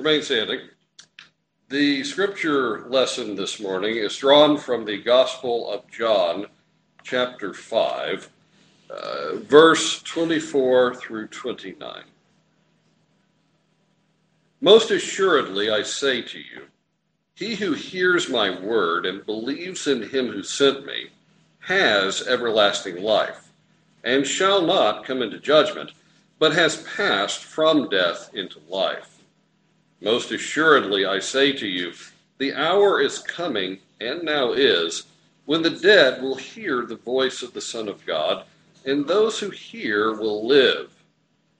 Remain standing. The scripture lesson this morning is drawn from the Gospel of John, chapter 5, uh, verse 24 through 29. Most assuredly, I say to you, he who hears my word and believes in him who sent me has everlasting life, and shall not come into judgment, but has passed from death into life. Most assuredly, I say to you, the hour is coming, and now is, when the dead will hear the voice of the Son of God, and those who hear will live.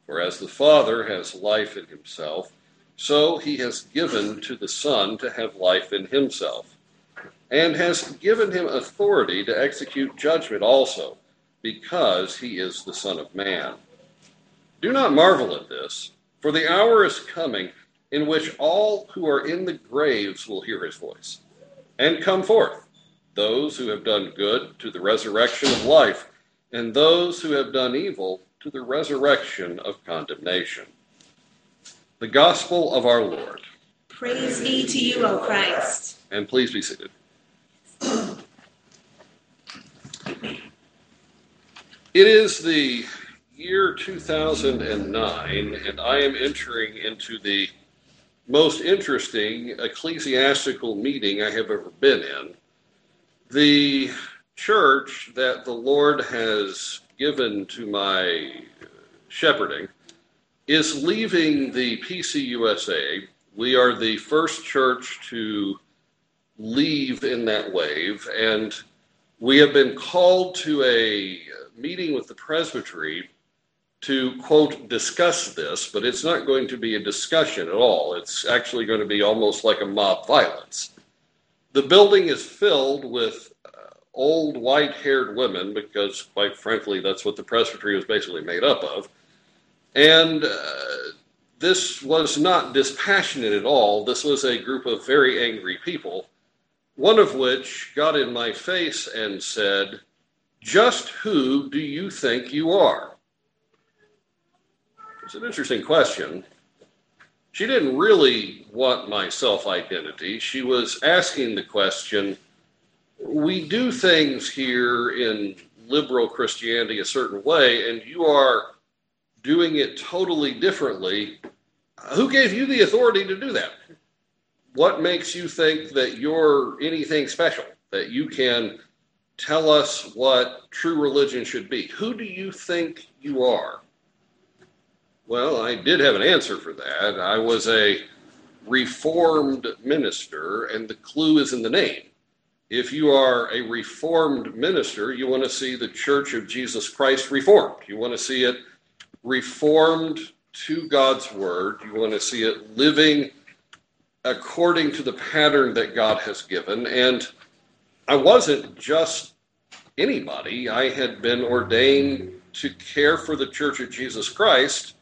For as the Father has life in himself, so he has given to the Son to have life in himself, and has given him authority to execute judgment also, because he is the Son of Man. Do not marvel at this, for the hour is coming in which all who are in the graves will hear his voice and come forth, those who have done good to the resurrection of life, and those who have done evil to the resurrection of condemnation. The Gospel of our Lord. Praise be to you, O Christ. And please be seated. It is the year 2009, and I am entering into the most interesting ecclesiastical meeting I have ever been in. The church that the Lord has given to my shepherding is leaving the PCUSA. We are the first church to leave in that wave, and we have been called to a meeting with the presbytery to quote discuss this, but it's not going to be a discussion at all. It's actually going to be almost like a mob violence. The building is filled with uh, old white haired women because, quite frankly, that's what the presbytery was basically made up of. And uh, this was not dispassionate at all. This was a group of very angry people, one of which got in my face and said, Just who do you think you are? It's an interesting question. She didn't really want my self identity. She was asking the question we do things here in liberal Christianity a certain way, and you are doing it totally differently. Who gave you the authority to do that? What makes you think that you're anything special, that you can tell us what true religion should be? Who do you think you are? Well, I did have an answer for that. I was a reformed minister, and the clue is in the name. If you are a reformed minister, you want to see the Church of Jesus Christ reformed. You want to see it reformed to God's Word. You want to see it living according to the pattern that God has given. And I wasn't just anybody, I had been ordained to care for the Church of Jesus Christ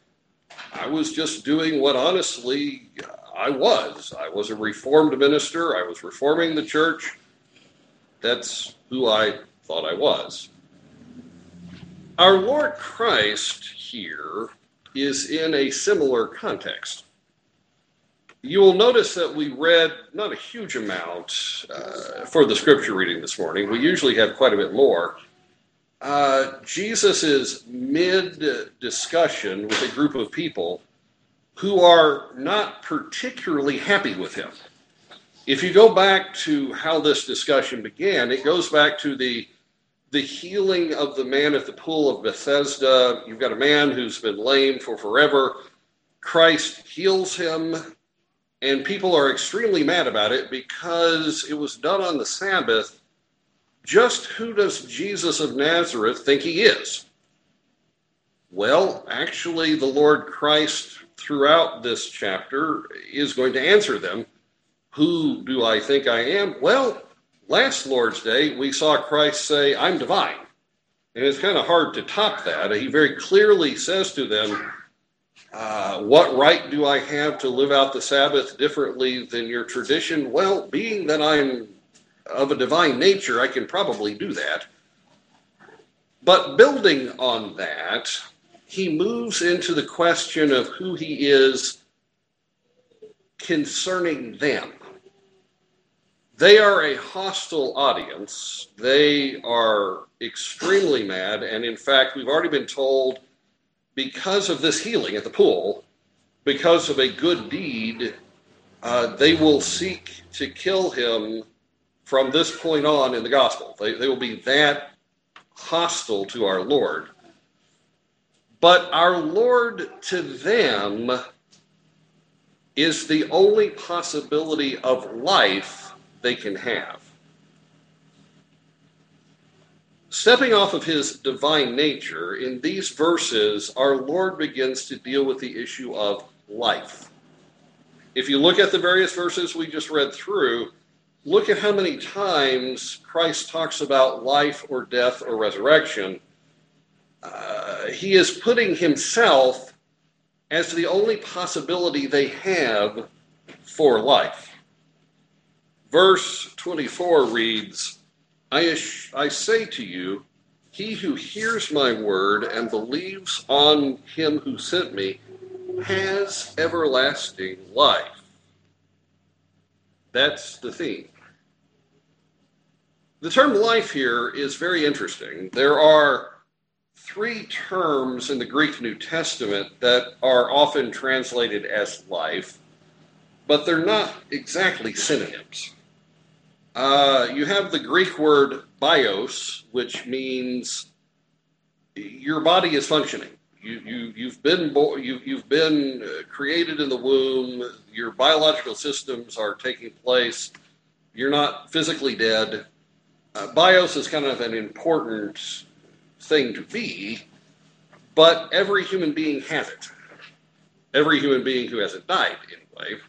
I was just doing what honestly I was. I was a reformed minister. I was reforming the church. That's who I thought I was. Our Lord Christ here is in a similar context. You will notice that we read not a huge amount uh, for the scripture reading this morning. We usually have quite a bit more. Uh, Jesus is mid discussion with a group of people who are not particularly happy with him. If you go back to how this discussion began, it goes back to the the healing of the man at the pool of Bethesda. You've got a man who's been lame for forever. Christ heals him, and people are extremely mad about it because it was done on the Sabbath just who does Jesus of Nazareth think he is? Well, actually, the Lord Christ, throughout this chapter, is going to answer them. Who do I think I am? Well, last Lord's Day, we saw Christ say, I'm divine. And it's kind of hard to top that. He very clearly says to them, uh, What right do I have to live out the Sabbath differently than your tradition? Well, being that I'm of a divine nature, I can probably do that. But building on that, he moves into the question of who he is concerning them. They are a hostile audience. They are extremely mad. And in fact, we've already been told because of this healing at the pool, because of a good deed, uh, they will seek to kill him from this point on in the gospel. They, they will be that hostile to our Lord. But our Lord to them is the only possibility of life they can have. Stepping off of his divine nature, in these verses, our Lord begins to deal with the issue of life. If you look at the various verses we just read through, look at how many times Christ talks about life or death or resurrection. Uh, he is putting himself as the only possibility they have for life. Verse 24 reads, I, I say to you, he who hears my word and believes on him who sent me has everlasting life. That's the theme. The term life here is very interesting. There are three terms in the Greek New Testament that are often translated as life, but they're not exactly synonyms. Uh, you have the Greek word bios, which means your body is functioning. You, you, you've been bo- you, you've been uh, created in the womb. Your biological systems are taking place. You're not physically dead. Uh, bios is kind of an important thing to be, but every human being has it. Every human being who hasn't died, anyway.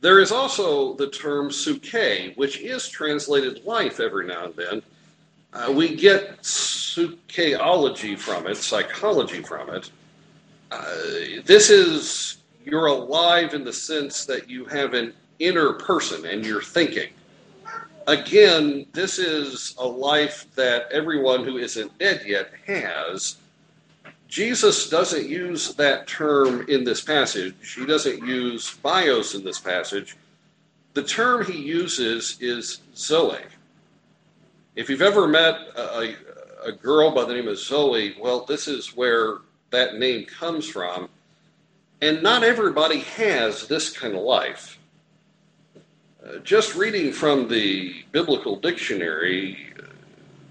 There is also the term psuche, which is translated life every now and then. Uh, we get sukeology from it, psychology from it. Uh, this is you're alive in the sense that you have an inner person and you're thinking. Again, this is a life that everyone who isn't dead yet has. Jesus doesn't use that term in this passage. He doesn't use bios in this passage. The term he uses is zoe. If you've ever met a, a, girl by the name of Zoe, well, this is where that name comes from. And not everybody has this kind of life. Just reading from the biblical dictionary,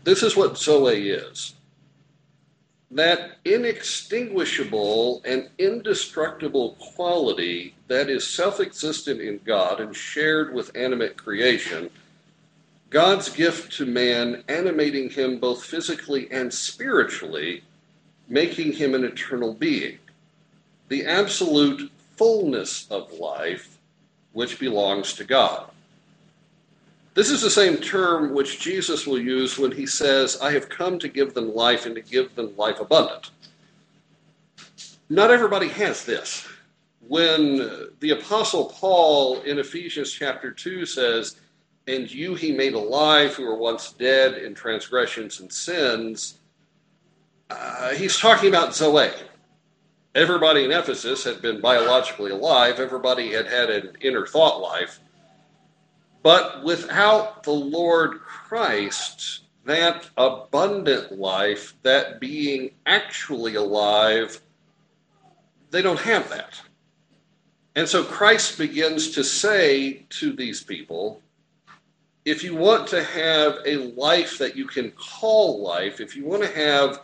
this is what Zoe is that inextinguishable and indestructible quality that is self existent in God and shared with animate creation, God's gift to man, animating him both physically and spiritually, making him an eternal being. The absolute fullness of life which belongs to God. This is the same term which Jesus will use when he says, I have come to give them life and to give them life abundant. Not everybody has this. When the Apostle Paul in Ephesians chapter 2 says, And you he made alive who were once dead in transgressions and sins, uh, he's talking about Zoe. Everybody in Ephesus had been biologically alive, everybody had had an inner thought life. But without the Lord Christ, that abundant life, that being actually alive, they don't have that. And so Christ begins to say to these people if you want to have a life that you can call life, if you want to have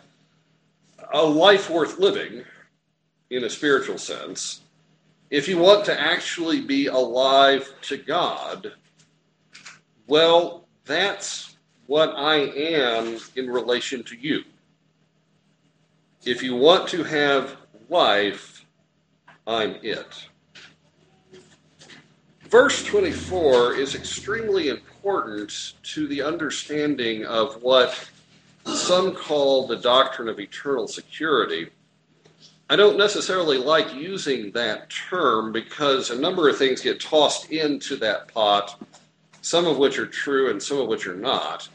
a life worth living in a spiritual sense, if you want to actually be alive to God, well, that's what I am in relation to you. If you want to have life, I'm it. Verse 24 is extremely important to the understanding of what some call the doctrine of eternal security. I don't necessarily like using that term because a number of things get tossed into that pot some of which are true and some of which are not.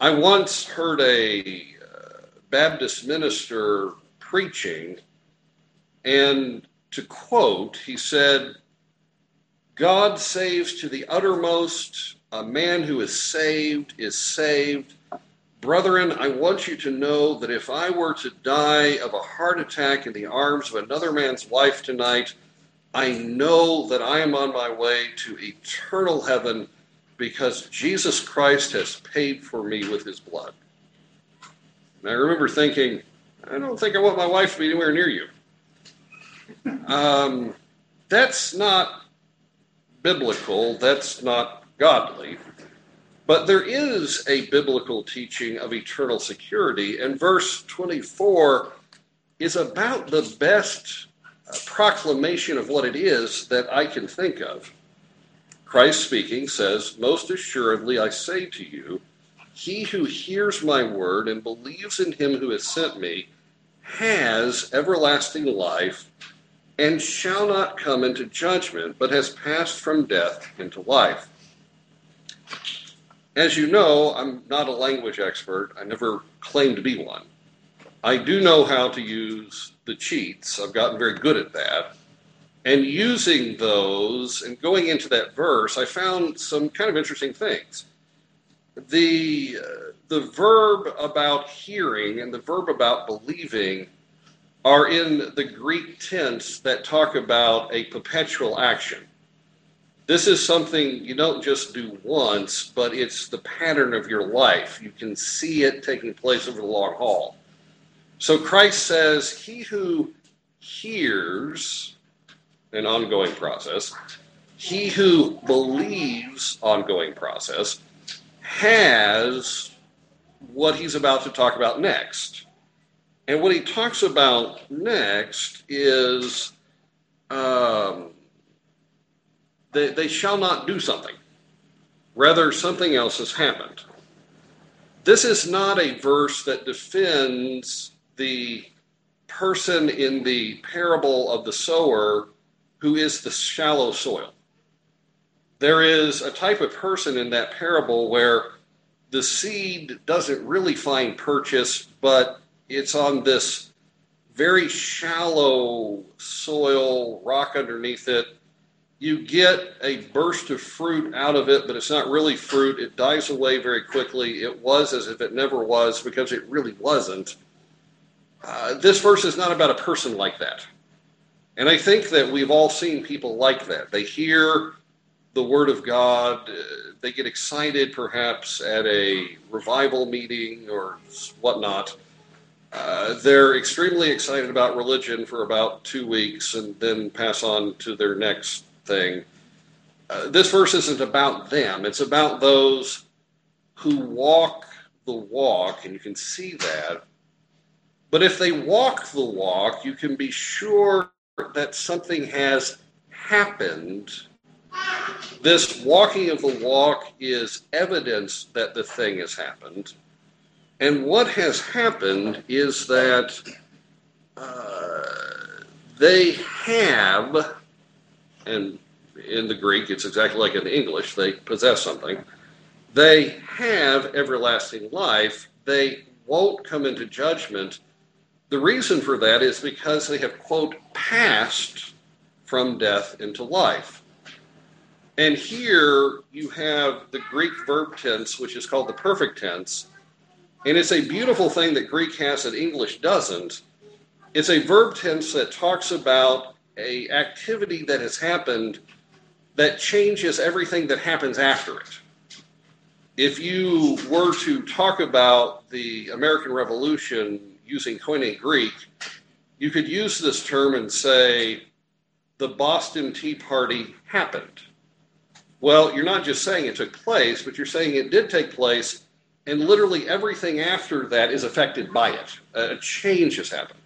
I once heard a uh, Baptist minister preaching, and to quote, he said, God saves to the uttermost. A man who is saved is saved. Brethren, I want you to know that if I were to die of a heart attack in the arms of another man's wife tonight, I know that I am on my way to eternal heaven because Jesus Christ has paid for me with his blood. And I remember thinking, I don't think I want my wife to be anywhere near you. Um, that's not biblical, that's not godly. But there is a biblical teaching of eternal security, and verse 24 is about the best uh, proclamation of what it is that I can think of. Christ speaking says, Most assuredly I say to you, he who hears my word and believes in him who has sent me has everlasting life and shall not come into judgment, but has passed from death into life. As you know, I'm not a language expert. I never claimed to be one. I do know how to use the cheats. I've gotten very good at that. And using those and going into that verse, I found some kind of interesting things. The, uh, the verb about hearing and the verb about believing are in the Greek tense that talk about a perpetual action. This is something you don't just do once, but it's the pattern of your life. You can see it taking place over the long haul. So Christ says, He who hears, an ongoing process, he who believes, ongoing process, has what he's about to talk about next. And what he talks about next is um, they, they shall not do something. Rather, something else has happened. This is not a verse that defends the person in the parable of the sower who is the shallow soil. There is a type of person in that parable where the seed doesn't really find purchase, but it's on this very shallow soil, rock underneath it. You get a burst of fruit out of it, but it's not really fruit. It dies away very quickly. It was as if it never was because it really wasn't. Uh, this verse is not about a person like that. And I think that we've all seen people like that. They hear the word of God, uh, they get excited perhaps at a revival meeting or whatnot uh, they're extremely excited about religion for about two weeks and then pass on to their next thing. Uh, this verse isn't about them, it's about those who walk the walk, and you can see that. But if they walk the walk, you can be sure that something has happened. This walking of the walk is evidence that the thing has happened. And what has happened is that uh, they have, and in the Greek it's exactly like in English, they possess something. They have everlasting life. They won't come into judgment. The reason for that is because they have, quote, passed from death into life. And here you have the Greek verb tense, which is called the perfect tense, and it's a beautiful thing that Greek has that English doesn't. It's a verb tense that talks about a activity that has happened that changes everything that happens after it. If you were to talk about the American Revolution using Koine Greek, you could use this term and say, the Boston Tea Party happened. Well, you're not just saying it took place, but you're saying it did take place and literally everything after that is affected by it. A change has happened.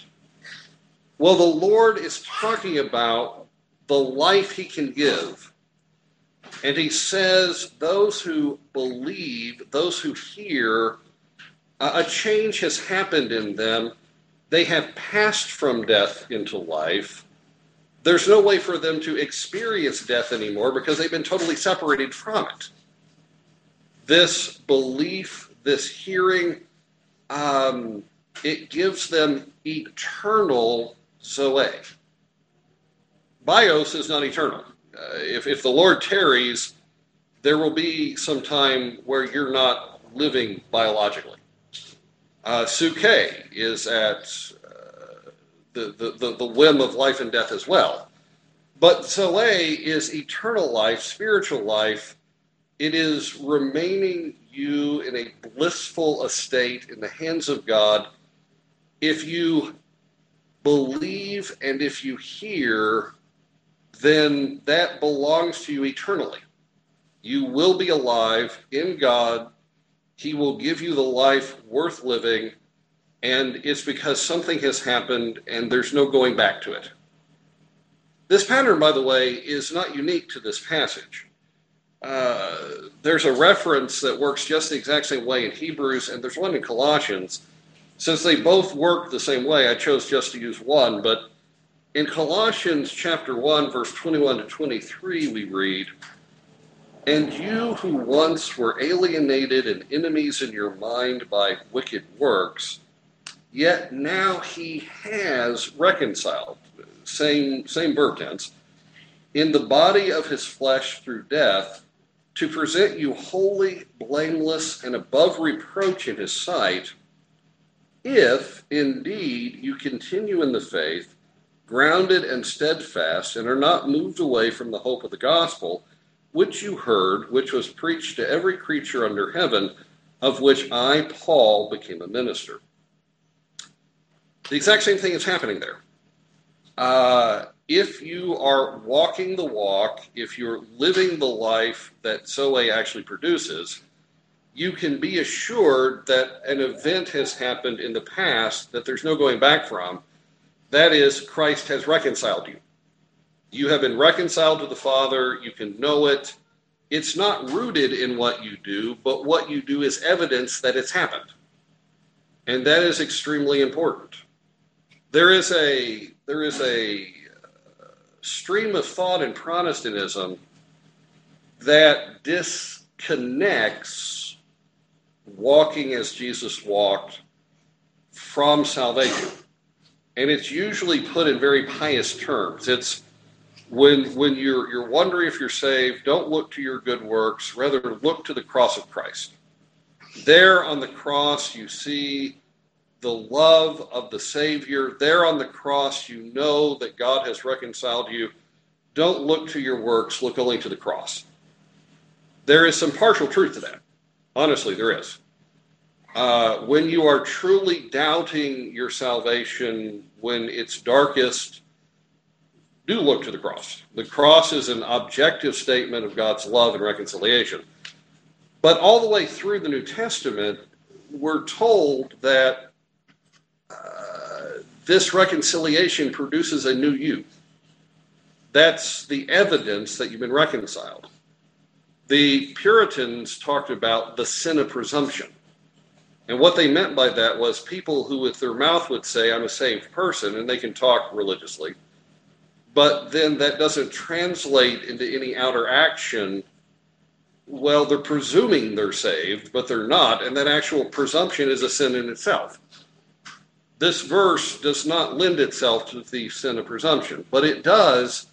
Well, the Lord is talking about the life He can give. And He says, those who believe, those who hear, a change has happened in them. They have passed from death into life. There's no way for them to experience death anymore because they've been totally separated from it. This belief this hearing, um, it gives them eternal Zoe. Bios is not eternal. Uh, if, if the Lord tarries, there will be some time where you're not living biologically. Uh, Psuche is at uh, the, the, the, the whim of life and death as well. But Zoe is eternal life, spiritual life. It is remaining you in a blissful estate in the hands of God. If you believe and if you hear, then that belongs to you eternally. You will be alive in God. He will give you the life worth living. And it's because something has happened and there's no going back to it. This pattern, by the way, is not unique to this passage. Uh, there's a reference that works just the exact same way in Hebrews, and there's one in Colossians. Since they both work the same way, I chose just to use one. But in Colossians chapter 1, verse 21 to 23, we read, And you who once were alienated and enemies in your mind by wicked works, yet now he has reconciled, same, same verb tense, in the body of his flesh through death to present you holy, blameless, and above reproach in his sight, if indeed you continue in the faith, grounded and steadfast, and are not moved away from the hope of the gospel, which you heard, which was preached to every creature under heaven, of which I, Paul, became a minister. The exact same thing is happening there. Uh, if you are walking the walk, if you're living the life that Zoe actually produces, you can be assured that an event has happened in the past that there's no going back from. That is, Christ has reconciled you. You have been reconciled to the Father, you can know it. It's not rooted in what you do, but what you do is evidence that it's happened. And that is extremely important. There is a there is a uh, stream of thought in Protestantism that disconnects walking as Jesus walked from salvation. And it's usually put in very pious terms. It's when when you're you're wondering if you're saved, don't look to your good works, rather look to the cross of Christ. There on the cross you see the love of the Savior. There on the cross, you know that God has reconciled you. Don't look to your works, look only to the cross. There is some partial truth to that. Honestly, there is. Uh, when you are truly doubting your salvation, when it's darkest, do look to the cross. The cross is an objective statement of God's love and reconciliation. But all the way through the New Testament, we're told that this reconciliation produces a new you. That's the evidence that you've been reconciled. The Puritans talked about the sin of presumption. And what they meant by that was people who, with their mouth, would say, I'm a saved person, and they can talk religiously. But then that doesn't translate into any outer action. Well, they're presuming they're saved, but they're not. And that actual presumption is a sin in itself. This verse does not lend itself to the sin of presumption, but it does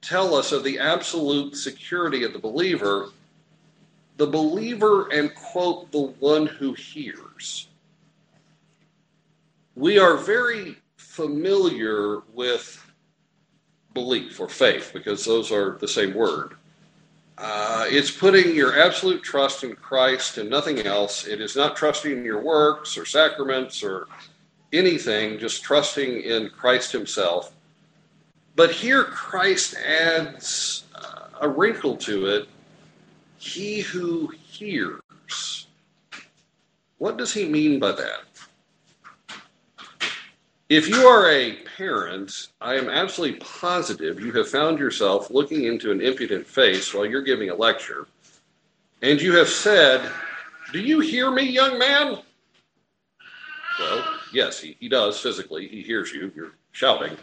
tell us of the absolute security of the believer, the believer, and quote, the one who hears. We are very familiar with belief or faith because those are the same word. Uh, it's putting your absolute trust in Christ and nothing else. It is not trusting in your works or sacraments or anything, just trusting in Christ Himself. But here Christ adds uh, a wrinkle to it He who hears. What does He mean by that? If you are a parent, I am absolutely positive you have found yourself looking into an impudent face while you're giving a lecture, and you have said, Do you hear me, young man? Well, yes, he, he does physically. He hears you. You're shouting.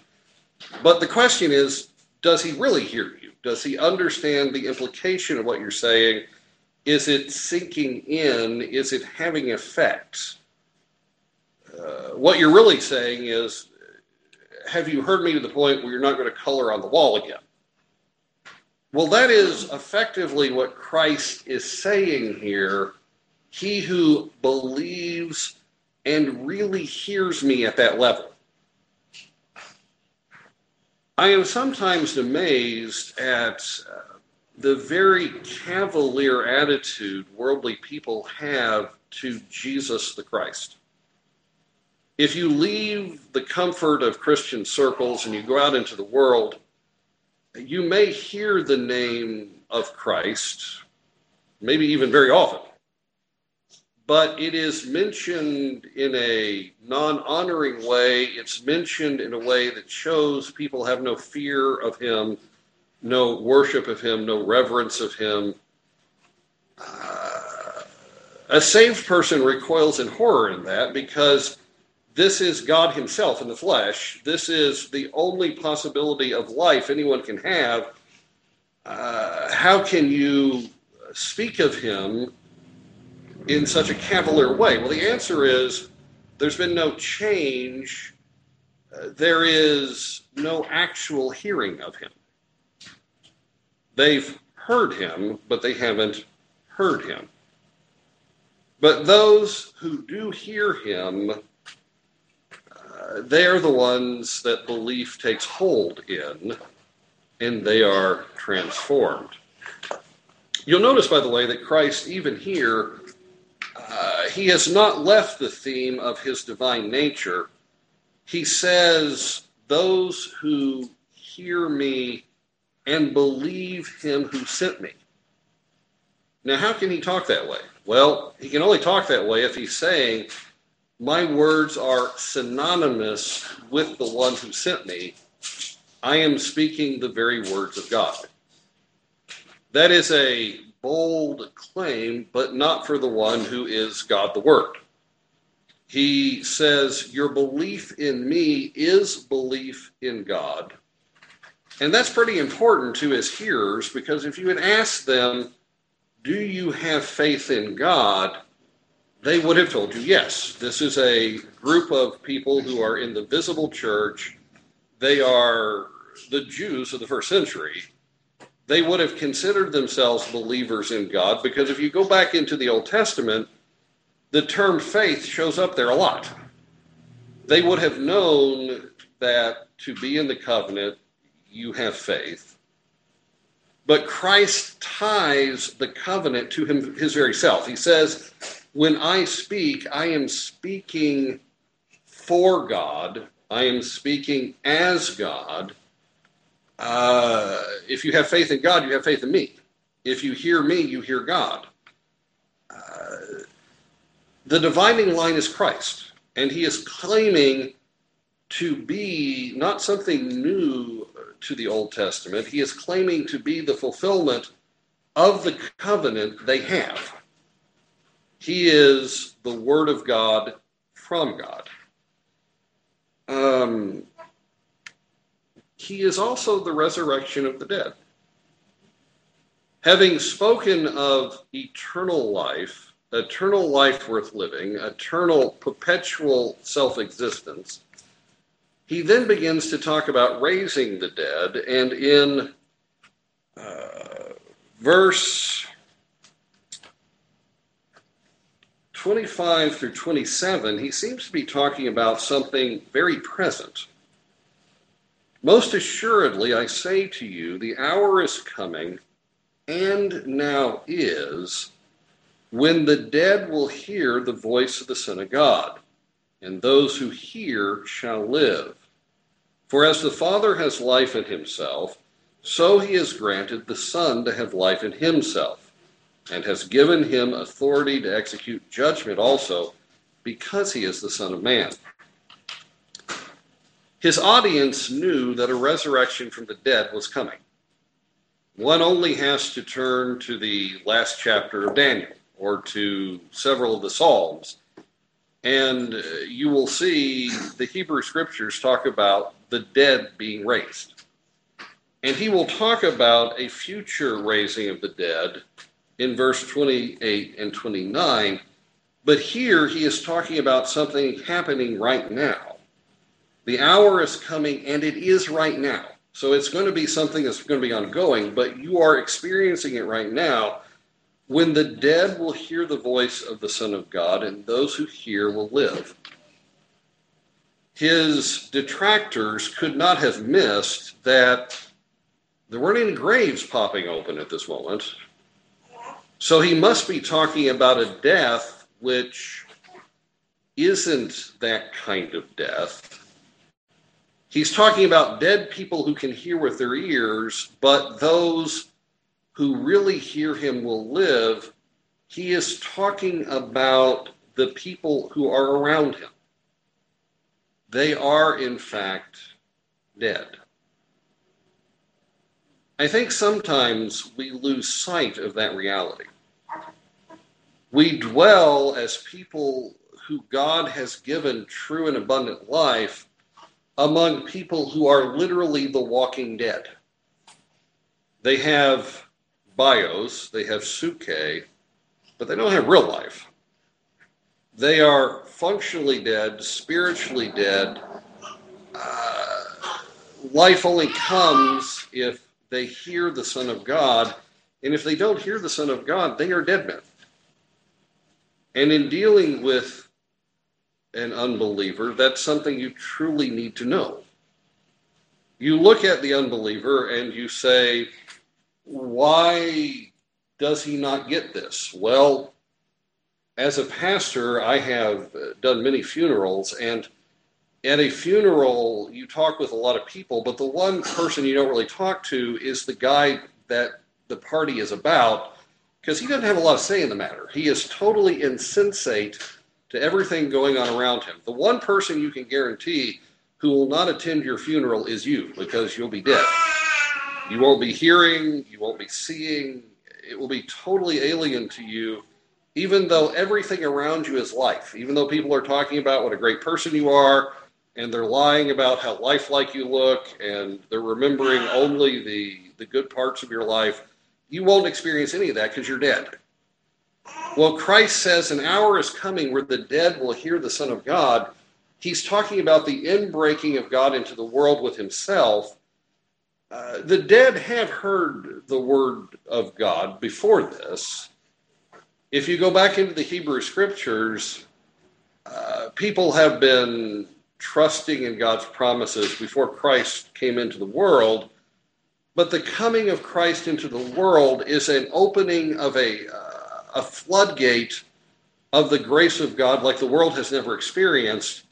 But the question is, does he really hear you? Does he understand the implication of what you're saying? Is it sinking in? Is it having effects? Uh, what you're really saying is, have you heard me to the point where you're not going to color on the wall again? Well, that is effectively what Christ is saying here. He who believes and really hears me at that level. I am sometimes amazed at uh, the very cavalier attitude worldly people have to Jesus the Christ. If you leave the comfort of Christian circles and you go out into the world, you may hear the name of Christ, maybe even very often, but it is mentioned in a non honoring way. It's mentioned in a way that shows people have no fear of him, no worship of him, no reverence of him. Uh, a saved person recoils in horror in that because this is God Himself in the flesh. This is the only possibility of life anyone can have. Uh, how can you speak of Him in such a cavalier way? Well, the answer is there's been no change. Uh, there is no actual hearing of Him. They've heard Him, but they haven't heard Him. But those who do hear Him, they're the ones that belief takes hold in, and they are transformed. You'll notice, by the way, that Christ, even here, uh, he has not left the theme of his divine nature. He says, Those who hear me and believe him who sent me. Now, how can he talk that way? Well, he can only talk that way if he's saying, my words are synonymous with the one who sent me. I am speaking the very words of God. That is a bold claim, but not for the one who is God the Word. He says, Your belief in me is belief in God. And that's pretty important to his hearers because if you had asked them, Do you have faith in God? they would have told you yes, this is a group of people who are in the visible church. They are the Jews of the first century. They would have considered themselves believers in God because if you go back into the Old Testament, the term faith shows up there a lot. They would have known that to be in the covenant, you have faith. But Christ ties the covenant to him, his very self. He says, when I speak, I am speaking for God. I am speaking as God. Uh, if you have faith in God, you have faith in me. If you hear me, you hear God. Uh, the dividing line is Christ, and he is claiming to be not something new to the Old Testament. He is claiming to be the fulfillment of the covenant they have. He is the Word of God from God. Um, he is also the resurrection of the dead. Having spoken of eternal life, eternal life worth living, eternal perpetual self existence, he then begins to talk about raising the dead. And in uh, verse 25 through 27, he seems to be talking about something very present. Most assuredly, I say to you, the hour is coming, and now is, when the dead will hear the voice of the Son of God, and those who hear shall live. For as the Father has life in himself, so he has granted the Son to have life in himself and has given him authority to execute judgment also, because he is the Son of Man. His audience knew that a resurrection from the dead was coming. One only has to turn to the last chapter of Daniel or to several of the Psalms, and uh, you will see the Hebrew scriptures talk about the dead being raised. And he will talk about a future raising of the dead in verse 28 and 29. But here he is talking about something happening right now. The hour is coming, and it is right now. So it's going to be something that's going to be ongoing, but you are experiencing it right now when the dead will hear the voice of the Son of God, and those who hear will live. His detractors could not have missed that there weren't any graves popping open at this moment. So he must be talking about a death which isn't that kind of death. He's talking about dead people who can hear with their ears, but those who really hear him will live, he is talking about the people who are around him. They are, in fact, dead. I think sometimes we lose sight of that reality. We dwell as people who God has given true and abundant life among people who are literally the walking dead. They have bios, they have psuche, but they don't have real life. They are functionally dead, spiritually dead. Uh, life only comes if they hear the Son of God, and if they don't hear the Son of God, they are dead men. And in dealing with an unbeliever, that's something you truly need to know. You look at the unbeliever and you say, why does he not get this? Well, as a pastor, I have done many funerals, and at a funeral, you talk with a lot of people, but the one person you don't really talk to is the guy that the party is about because he doesn't have a lot of say in the matter. He is totally insensate to everything going on around him. The one person you can guarantee who will not attend your funeral is you because you'll be dead. You won't be hearing, you won't be seeing. It will be totally alien to you, even though everything around you is life. Even though people are talking about what a great person you are, and they're lying about how lifelike you look, and they're remembering only the, the good parts of your life, you won't experience any of that because you're dead. Well, Christ says an hour is coming where the dead will hear the Son of God. He's talking about the inbreaking of God into the world with himself uh, the dead have heard the word of God before this. If you go back into the Hebrew scriptures, uh, people have been trusting in God's promises before Christ came into the world. But the coming of Christ into the world is an opening of a, uh, a floodgate of the grace of God like the world has never experienced.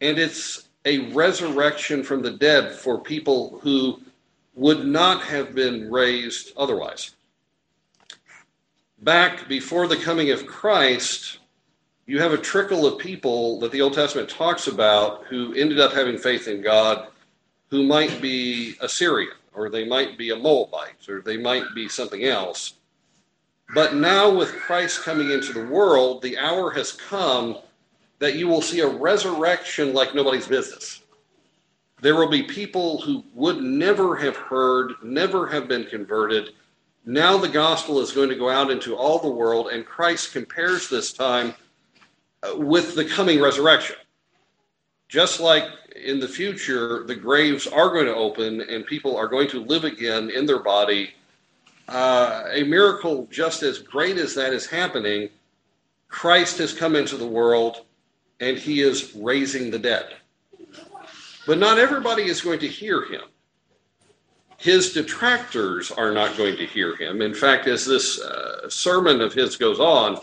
And it's a resurrection from the dead for people who would not have been raised otherwise. Back before the coming of Christ, you have a trickle of people that the Old Testament talks about who ended up having faith in God, who might be Assyrian, or they might be a Moabite, or they might be something else. But now, with Christ coming into the world, the hour has come that you will see a resurrection like nobody's business. There will be people who would never have heard, never have been converted. Now the gospel is going to go out into all the world, and Christ compares this time uh, with the coming resurrection. Just like in the future, the graves are going to open and people are going to live again in their body. Uh, a miracle just as great as that is happening, Christ has come into the world and he is raising the dead. But not everybody is going to hear him. His detractors are not going to hear him. In fact, as this uh, sermon of his goes on,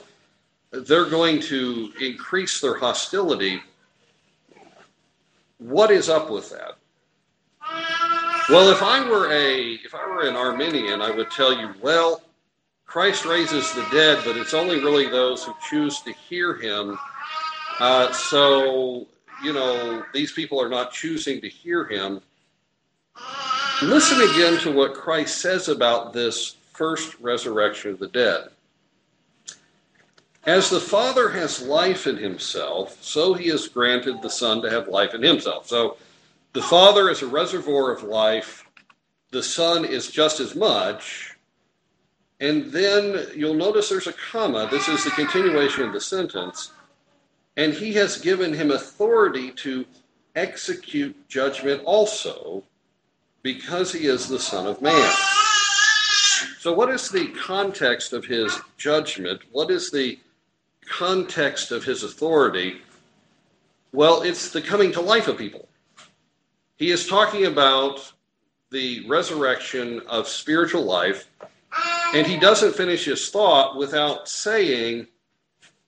they're going to increase their hostility. What is up with that? Well, if I were a if I were an Arminian, I would tell you, well, Christ raises the dead, but it's only really those who choose to hear him. Uh, so you know, these people are not choosing to hear him. Listen again to what Christ says about this first resurrection of the dead. As the Father has life in himself, so he has granted the Son to have life in himself. So the Father is a reservoir of life, the Son is just as much. And then you'll notice there's a comma. This is the continuation of the sentence and he has given him authority to execute judgment also, because he is the Son of Man. So, what is the context of his judgment? What is the context of his authority? Well, it's the coming to life of people. He is talking about the resurrection of spiritual life, and he doesn't finish his thought without saying,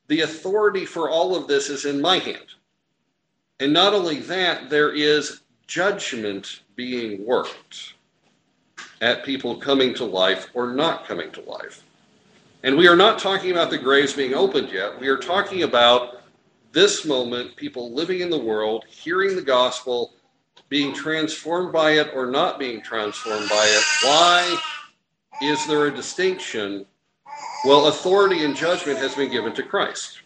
The authority for all of this is in my hand. And not only that, there is judgment being worked at people coming to life or not coming to life. And we are not talking about the graves being opened yet. We are talking about this moment, people living in the world, hearing the gospel, being transformed by it or not being transformed by it. Why is there a distinction? Well, authority and judgment has been given to Christ.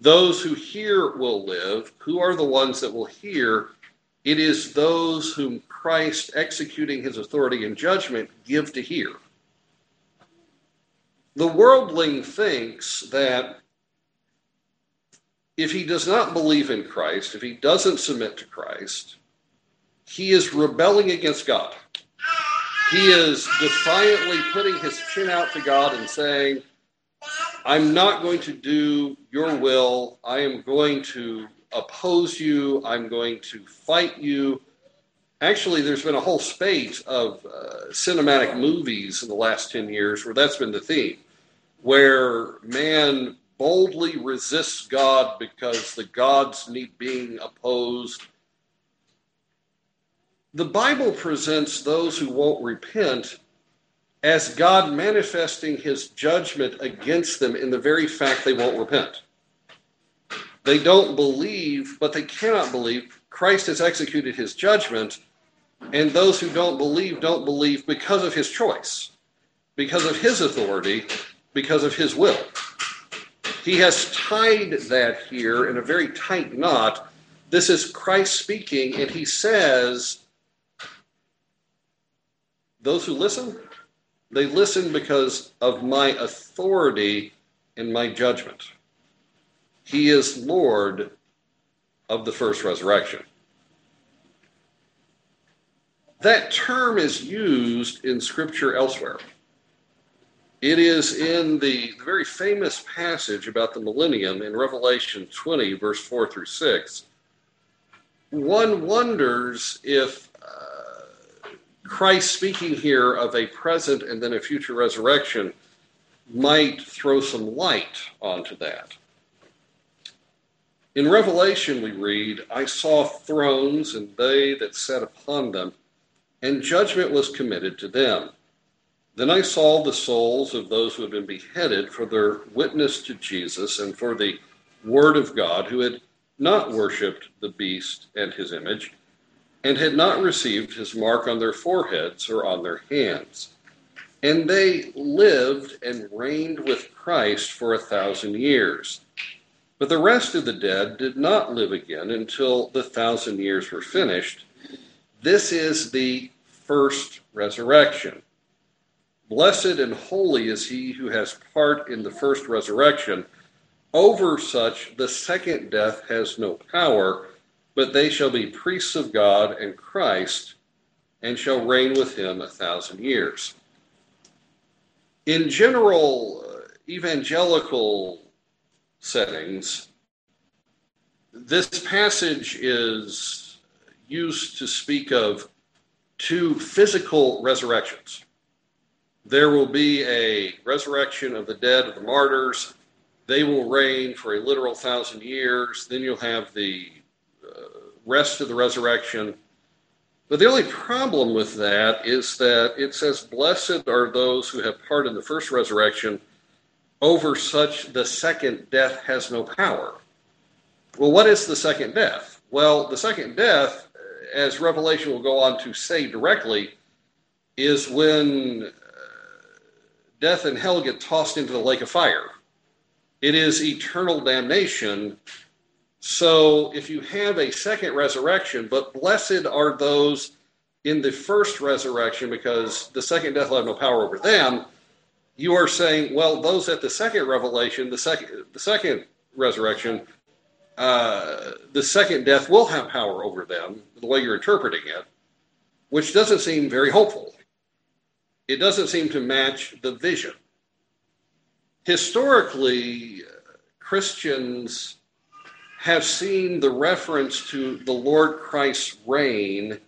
Those who hear will live. Who are the ones that will hear? It is those whom Christ, executing his authority and judgment, give to hear. The worldling thinks that if he does not believe in Christ, if he doesn't submit to Christ, he is rebelling against God. He is defiantly putting his chin out to God and saying, I'm not going to do your will. I am going to oppose you. I'm going to fight you. Actually, there's been a whole spate of uh, cinematic movies in the last 10 years where that's been the theme, where man boldly resists God because the gods need being opposed. The Bible presents those who won't repent as God manifesting his judgment against them in the very fact they won't repent. They don't believe, but they cannot believe. Christ has executed his judgment, and those who don't believe don't believe because of his choice, because of his authority, because of his will. He has tied that here in a very tight knot. This is Christ speaking, and he says, Those who listen, they listen because of my authority and my judgment. He is Lord of the first resurrection. That term is used in Scripture elsewhere. It is in the very famous passage about the millennium in Revelation 20, verse 4 through 6. One wonders if uh, Christ speaking here of a present and then a future resurrection might throw some light onto that. In Revelation, we read, I saw thrones and they that sat upon them, and judgment was committed to them. Then I saw the souls of those who had been beheaded for their witness to Jesus and for the word of God, who had not worshipped the beast and his image, and had not received his mark on their foreheads or on their hands. And they lived and reigned with Christ for a thousand years. But the rest of the dead did not live again until the thousand years were finished. This is the first resurrection. Blessed and holy is he who has part in the first resurrection. Over such the second death has no power, but they shall be priests of God and Christ, and shall reign with him a thousand years. In general uh, evangelical settings, this passage is used to speak of two physical resurrections there will be a resurrection of the dead of the martyrs. They will reign for a literal thousand years. Then you'll have the uh, rest of the resurrection. But the only problem with that is that it says, Blessed are those who have part in the first resurrection. Over such, the second death has no power. Well, what is the second death? Well, the second death, as Revelation will go on to say directly, is when death and hell get tossed into the lake of fire. It is eternal damnation. So if you have a second resurrection, but blessed are those in the first resurrection because the second death will have no power over them, you are saying, well, those at the second revelation, the second, the second resurrection, uh, the second death will have power over them, the way you're interpreting it. which doesn't seem very hopeful. It doesn't seem to match the vision. Historically, Christians have seen the reference to the Lord Christ's reign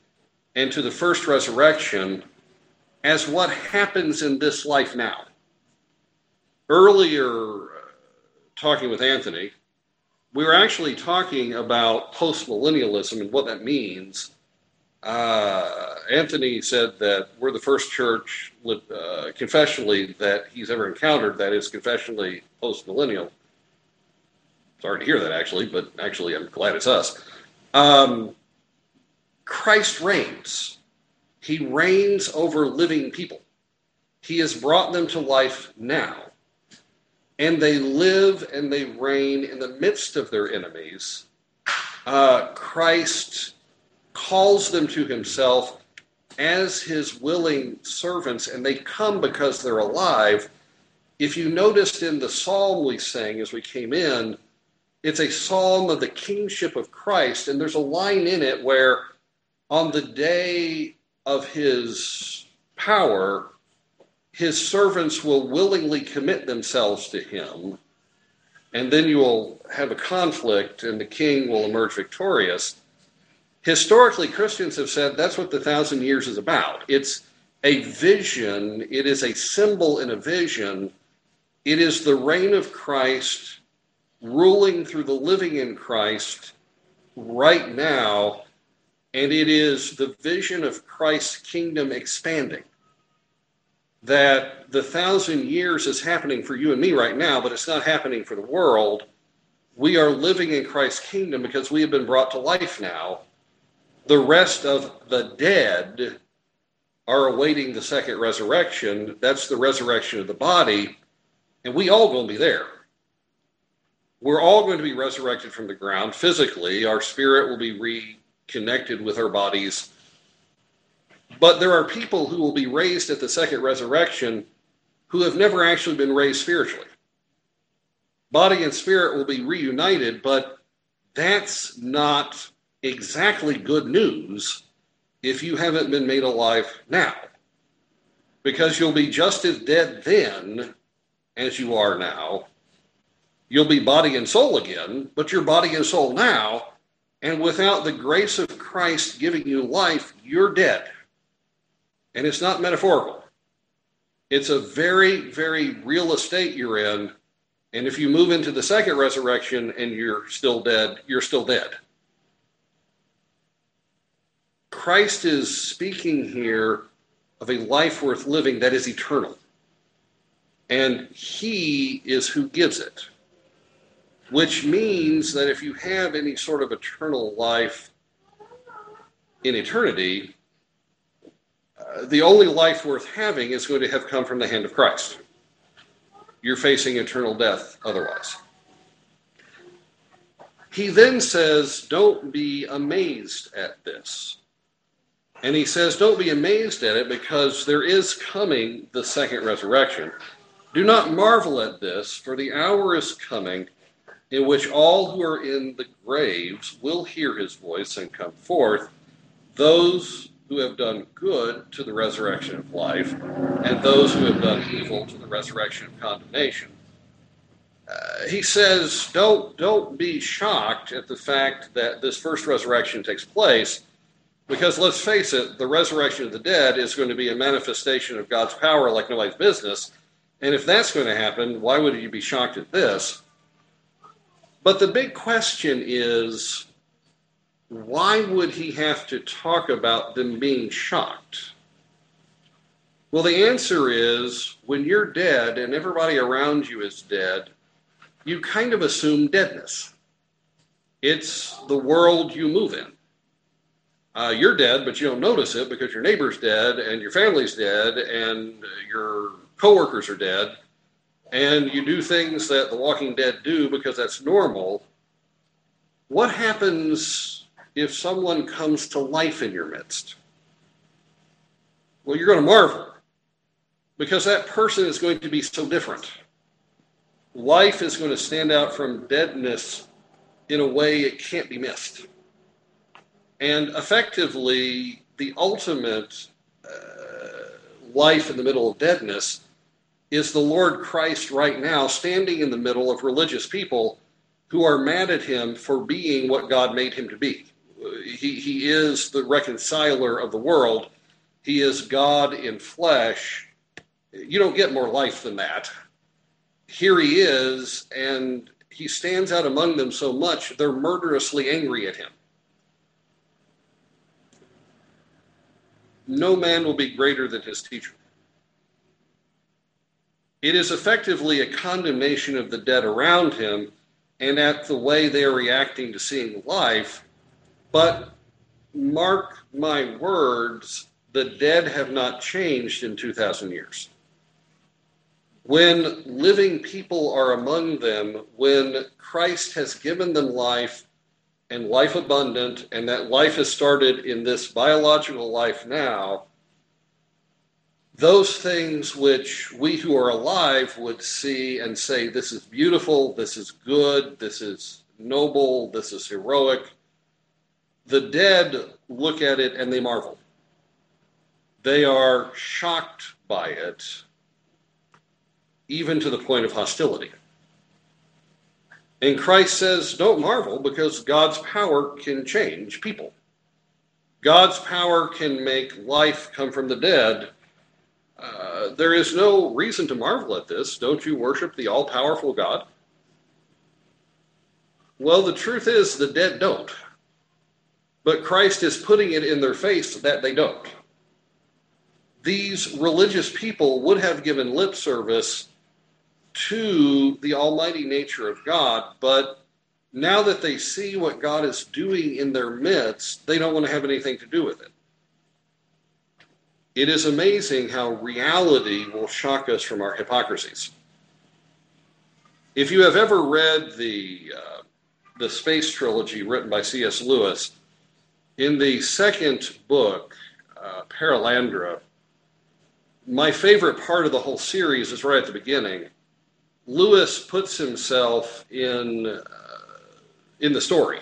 and to the first resurrection as what happens in this life now. Earlier, uh, talking with Anthony, we were actually talking about postmillennialism and what that means. Uh, Anthony said that we're the first church uh, confessionally that he's ever encountered that is confessionally postmillennial. Sorry to hear that, actually, but actually, I'm glad it's us. Um, Christ reigns. He reigns over living people. He has brought them to life now and they live and they reign in the midst of their enemies. Uh, Christ calls them to himself as his willing servants, and they come because they're alive. If you noticed in the psalm we sang as we came in, it's a psalm of the kingship of Christ, and there's a line in it where on the day of his power, his servants will willingly commit themselves to him, and then you will have a conflict and the king will emerge victorious. Historically, Christians have said that's what the thousand years is about. It's a vision, it is a symbol in a vision. It is the reign of Christ ruling through the living in Christ right now, and it is the vision of Christ's kingdom expanding that the thousand years is happening for you and me right now, but it's not happening for the world. We are living in Christ's kingdom because we have been brought to life now. The rest of the dead are awaiting the second resurrection. That's the resurrection of the body, and we all going to be there. We're all going to be resurrected from the ground physically. Our spirit will be reconnected with our bodies but there are people who will be raised at the second resurrection who have never actually been raised spiritually. Body and spirit will be reunited, but that's not exactly good news if you haven't been made alive now. Because you'll be just as dead then as you are now. You'll be body and soul again, but you're body and soul now. And without the grace of Christ giving you life, you're dead. And it's not metaphorical. It's a very, very real estate you're in. And if you move into the second resurrection and you're still dead, you're still dead. Christ is speaking here of a life worth living that is eternal. And He is who gives it, which means that if you have any sort of eternal life in eternity, uh, the only life worth having is going to have come from the hand of Christ. You're facing eternal death otherwise. He then says, Don't be amazed at this. And he says, Don't be amazed at it because there is coming the second resurrection. Do not marvel at this, for the hour is coming in which all who are in the graves will hear his voice and come forth. Those who have done good to the resurrection of life, and those who have done evil to the resurrection of condemnation. Uh, he says, don't, don't be shocked at the fact that this first resurrection takes place, because let's face it, the resurrection of the dead is going to be a manifestation of God's power like nobody's business. And if that's going to happen, why would you be shocked at this? But the big question is why would he have to talk about them being shocked? Well, the answer is when you're dead and everybody around you is dead, you kind of assume deadness. It's the world you move in. Uh, you're dead, but you don't notice it because your neighbor's dead and your family's dead and your coworkers are dead. And you do things that the walking dead do because that's normal. What happens if someone comes to life in your midst? Well, you're going to marvel because that person is going to be so different. Life is going to stand out from deadness in a way it can't be missed. And effectively, the ultimate uh, life in the middle of deadness is the Lord Christ right now standing in the middle of religious people who are mad at him for being what God made him to be. He, he is the reconciler of the world, he is God in flesh. You don't get more life than that. Here he is, and he stands out among them so much, they're murderously angry at him. No man will be greater than his teacher. It is effectively a condemnation of the dead around him and at the way they are reacting to seeing life. But mark my words, the dead have not changed in 2,000 years. When living people are among them, when Christ has given them life and life abundant, and that life has started in this biological life now, those things which we who are alive would see and say, This is beautiful, this is good, this is noble, this is heroic. The dead look at it and they marvel. They are shocked by it, even to the point of hostility. And Christ says, Don't marvel because God's power can change people. God's power can make life come from the dead uh, there is no reason to marvel at this. Don't you worship the all powerful God? Well, the truth is, the dead don't. But Christ is putting it in their face that they don't. These religious people would have given lip service to the almighty nature of God, but now that they see what God is doing in their midst, they don't want to have anything to do with it. It is amazing how reality will shock us from our hypocrisies. If you have ever read the, uh, the space trilogy written by C.S. Lewis, in the second book, uh, Perelandra, my favorite part of the whole series is right at the beginning. Lewis puts himself in, uh, in the story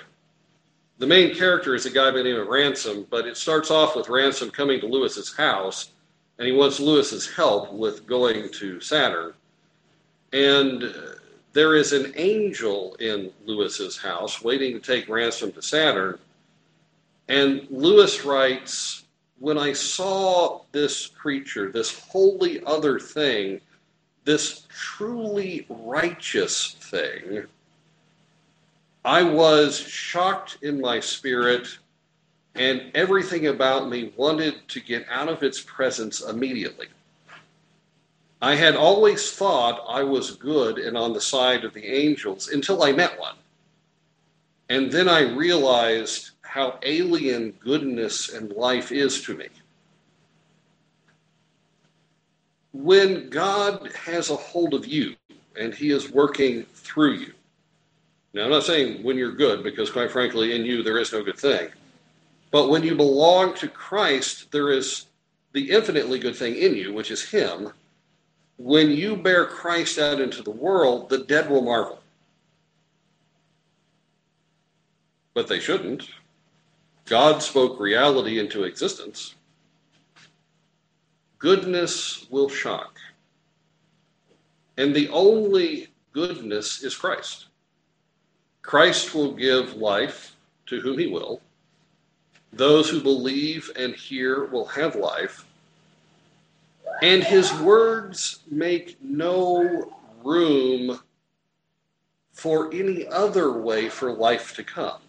the main character is a guy by the name of Ransom, but it starts off with Ransom coming to Lewis's house, and he wants Lewis's help with going to Saturn. And there is an angel in Lewis's house waiting to take Ransom to Saturn. And Lewis writes, When I saw this creature, this holy other thing, this truly righteous thing, I was shocked in my spirit, and everything about me wanted to get out of its presence immediately. I had always thought I was good and on the side of the angels until I met one. And then I realized how alien goodness and life is to me. When God has a hold of you and He is working through you, now, I'm not saying when you're good, because quite frankly, in you there is no good thing. But when you belong to Christ, there is the infinitely good thing in you, which is Him. When you bear Christ out into the world, the dead will marvel. But they shouldn't. God spoke reality into existence. Goodness will shock. And the only goodness is Christ. Christ will give life to whom he will. Those who believe and hear will have life. And his words make no room for any other way for life to come.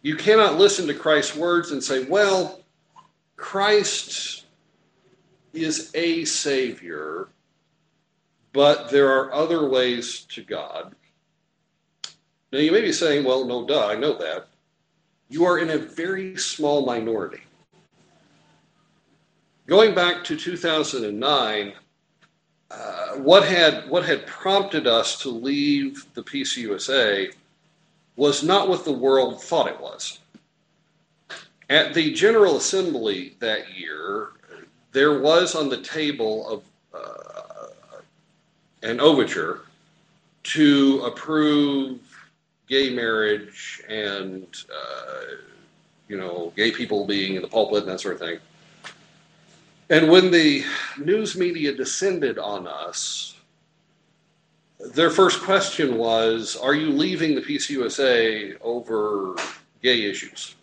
You cannot listen to Christ's words and say, well, Christ is a Savior, but there are other ways to God. Now, you may be saying, well, no, duh, I know that. You are in a very small minority. Going back to 2009, uh, what, had, what had prompted us to leave the PCUSA was not what the world thought it was. At the General Assembly that year, there was on the table of uh, an overture to approve gay marriage and uh, you know, gay people being in the pulpit and that sort of thing. And when the news media descended on us, their first question was Are you leaving the PCUSA over gay issues?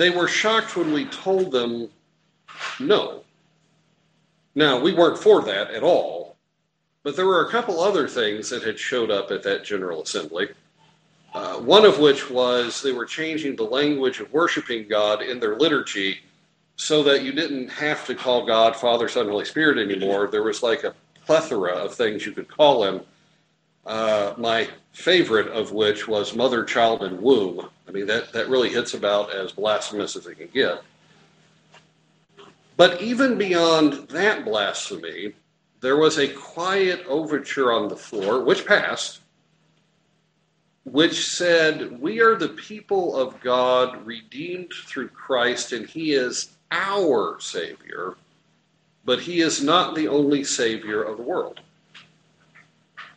They were shocked when we told them no. Now, we weren't for that at all, but there were a couple other things that had showed up at that General Assembly. Uh, one of which was they were changing the language of worshiping God in their liturgy so that you didn't have to call God Father, Son, Holy Spirit anymore. There was like a plethora of things you could call him. Uh, my favorite of which was Mother, Child, and Womb. I mean, that, that really hits about as blasphemous as it can get. But even beyond that blasphemy, there was a quiet overture on the floor, which passed, which said, We are the people of God, redeemed through Christ, and He is our Savior, but He is not the only Savior of the world.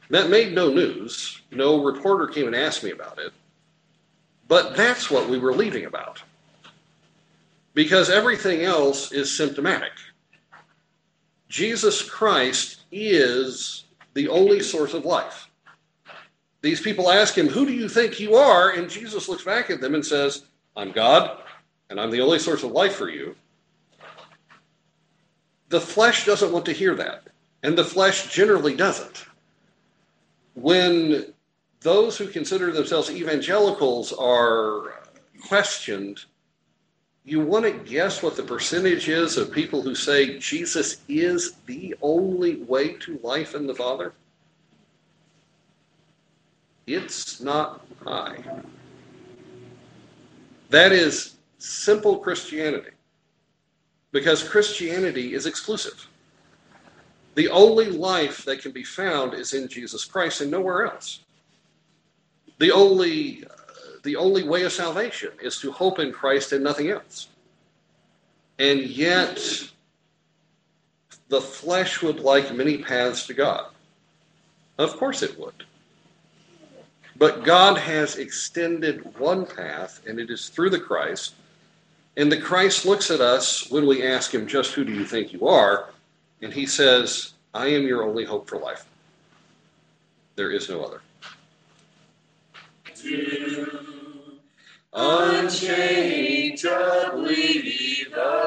That made no news. No reporter came and asked me about it. But that's what we were leaving about because everything else is symptomatic. Jesus Christ is the only source of life. These people ask him, Who do you think you are? And Jesus looks back at them and says, I'm God, and I'm the only source of life for you. The flesh doesn't want to hear that, and the flesh generally doesn't. When those who consider themselves evangelicals are questioned, you want to guess what the percentage is of people who say Jesus is the only way to life in the Father? It's not high. That is simple Christianity. Because Christianity is exclusive. The only life that can be found is in Jesus Christ and nowhere else. The only the only way of salvation is to hope in Christ and nothing else. And yet, the flesh would like many paths to God. Of course it would. But God has extended one path, and it is through the Christ. And the Christ looks at us when we ask him, Just who do you think you are? And he says, I am your only hope for life. There is no other unchangeably the